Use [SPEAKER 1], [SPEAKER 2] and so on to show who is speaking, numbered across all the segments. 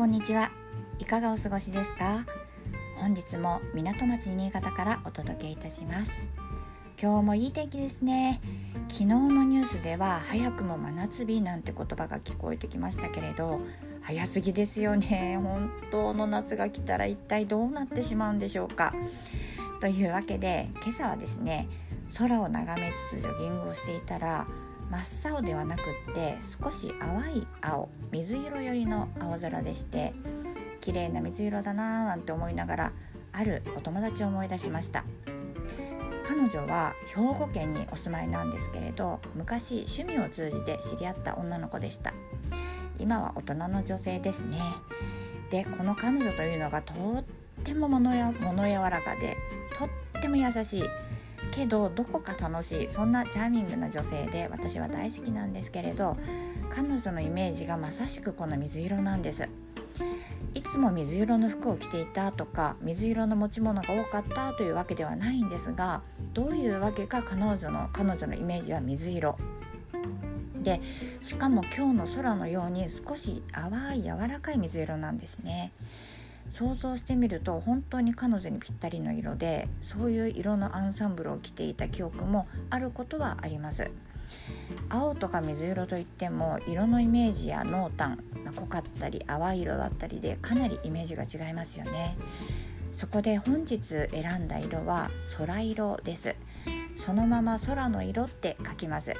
[SPEAKER 1] こんにちは。いかがお過ごしですか？本日も港町新潟からお届けいたします。今日もいい天気ですね。昨日のニュースでは早くも真夏日なんて言葉が聞こえてきましたけれど早すぎですよね。本当の夏が来たら一体どうなってしまうんでしょうか？というわけで今朝はですね空を眺めつつジョギングをしていたら真っ青ではなくって少し淡い青水色寄りの青空でして綺麗な水色だなーなんて思いながらあるお友達を思い出しました。彼女は兵庫県にお住まいなんですけれど昔趣味を通じて知り合った女の子でした。今は大人の女性ですね。でこの彼女というのがとっても物や物柔らかでとっても優しい。けどどこか楽しいそんなチャーミングな女性で私は大好きなんですけれど彼女のイメージがまさしくこの水色なんです。いつも水色の服を着ていたとか水色の持ち物が多かったというわけではないんですがどういうわけか彼女の彼女のイメージは水色。でしかも今日の空のように少し淡い柔らかい水色なんですね。想像してみると本当に彼女にぴったりの色でそういう色のアンサンブルを着ていた記憶もあることはあります。青とか水色といっても色のイメージや濃淡濃かったり淡い色だったりでかなりイメージが違いますよね。そこで本日選んだ色は空色です。そのまま空の色って書きます。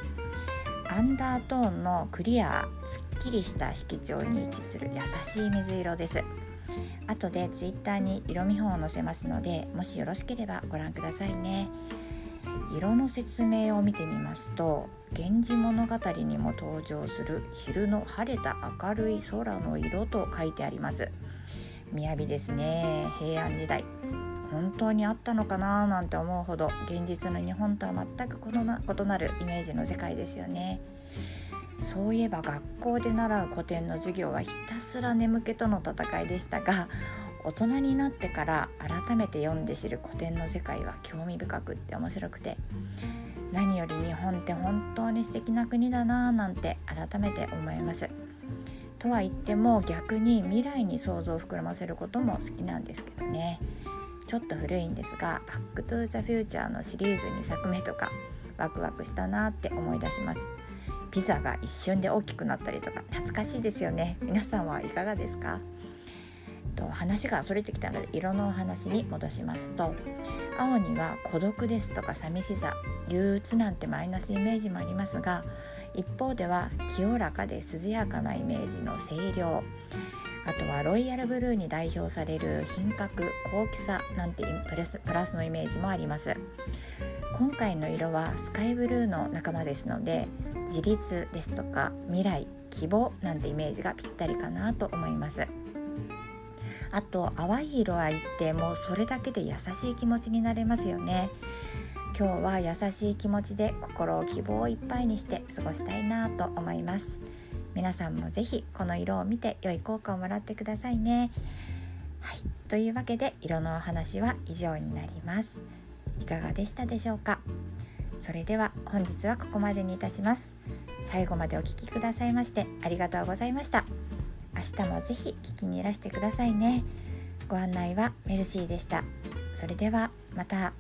[SPEAKER 1] アンダートーンのクリアすっきりした色調に位置する優しい水色です。後で Twitter に色見本を載せますのでもしよろしければご覧くださいね。色の説明を見てみますと「源氏物語」にも登場する昼の晴れた明るい空の色と書いてあります。雅ですね平安時代。本当にあったのかななんて思うほど現実の日本とは全く異なるイメージの世界ですよね。そういえば学校で習う古典の授業はひたすら眠気との戦いでしたが大人になってから改めて読んで知る古典の世界は興味深くって面白くて。何より日本って本当に素敵な国だなぁなんて改めて思います。とは言っても逆に未来に想像を膨らませることも好きなんですけどね。ちょっと古いんですが「バック・トゥ・ザ・フューチャー」のシリーズ2作目とかワクワクしたなって思い出します。ピザが一瞬で大きくなったりとか懐かしいですよね。皆さんはいかがですか？と話がそれてきたので色のお話に戻しますと青には孤独ですとか寂しさ憂鬱なんてマイナスイメージもありますが一方では清らかで涼やかなイメージの清涼あとはロイヤルブルーに代表される品格高貴さなんてプラスプラスのイメージもあります。今回の色はスカイブルーの仲間ですので自立ですとか未来希望なんてイメージがぴったりかなと思います。あと淡い色合いってもうそれだけで優しい気持ちになれますよね。今日は優しい気持ちで心を希望をいっぱいにして過ごしたいなと思います。皆さんもぜひこの色を見て良い効果をもらってくださいね。はい。というわけで色のお話は以上になります。いかがでしたでしょうか？それでは本日はここまでにいたします。最後までお聴きくださいましてありがとうございました。明日もぜひ聞きにいらしてくださいね。ご案内はメルシーでした。それではまた。